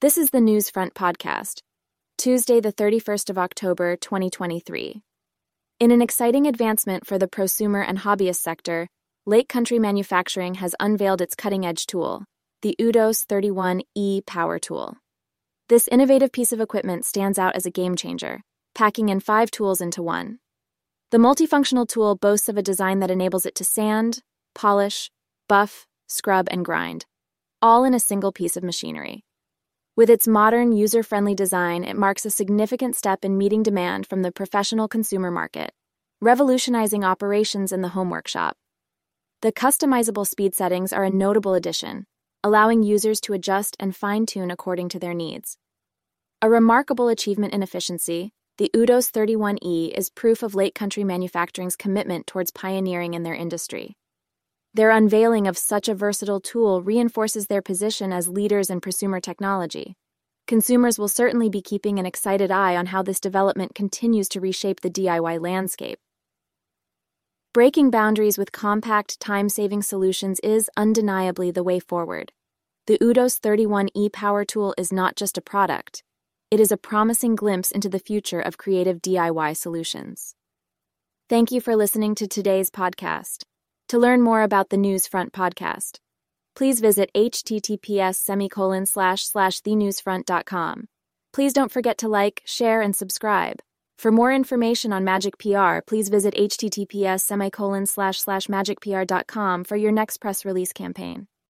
This is the Newsfront podcast, Tuesday, the 31st of October, 2023. In an exciting advancement for the prosumer and hobbyist sector, Lake Country Manufacturing has unveiled its cutting edge tool, the UDOS 31E Power Tool. This innovative piece of equipment stands out as a game changer, packing in five tools into one. The multifunctional tool boasts of a design that enables it to sand, polish, buff, scrub, and grind, all in a single piece of machinery. With its modern, user friendly design, it marks a significant step in meeting demand from the professional consumer market, revolutionizing operations in the home workshop. The customizable speed settings are a notable addition, allowing users to adjust and fine tune according to their needs. A remarkable achievement in efficiency, the UDOS 31E is proof of Lake Country Manufacturing's commitment towards pioneering in their industry. Their unveiling of such a versatile tool reinforces their position as leaders in prosumer technology. Consumers will certainly be keeping an excited eye on how this development continues to reshape the DIY landscape. Breaking boundaries with compact, time saving solutions is undeniably the way forward. The UDOS 31E Power Tool is not just a product, it is a promising glimpse into the future of creative DIY solutions. Thank you for listening to today's podcast. To learn more about the Newsfront podcast, please visit https semicolon slash slash thenewsfront.com. Please don't forget to like, share, and subscribe. For more information on Magic PR, please visit https semicolon slash slash magicpr.com for your next press release campaign.